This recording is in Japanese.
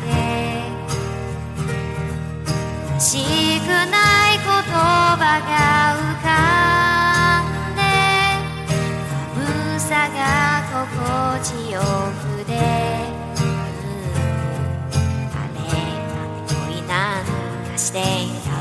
で。しくない言葉が浮かんで寒さが心地よくで。あれ恋なんかしていた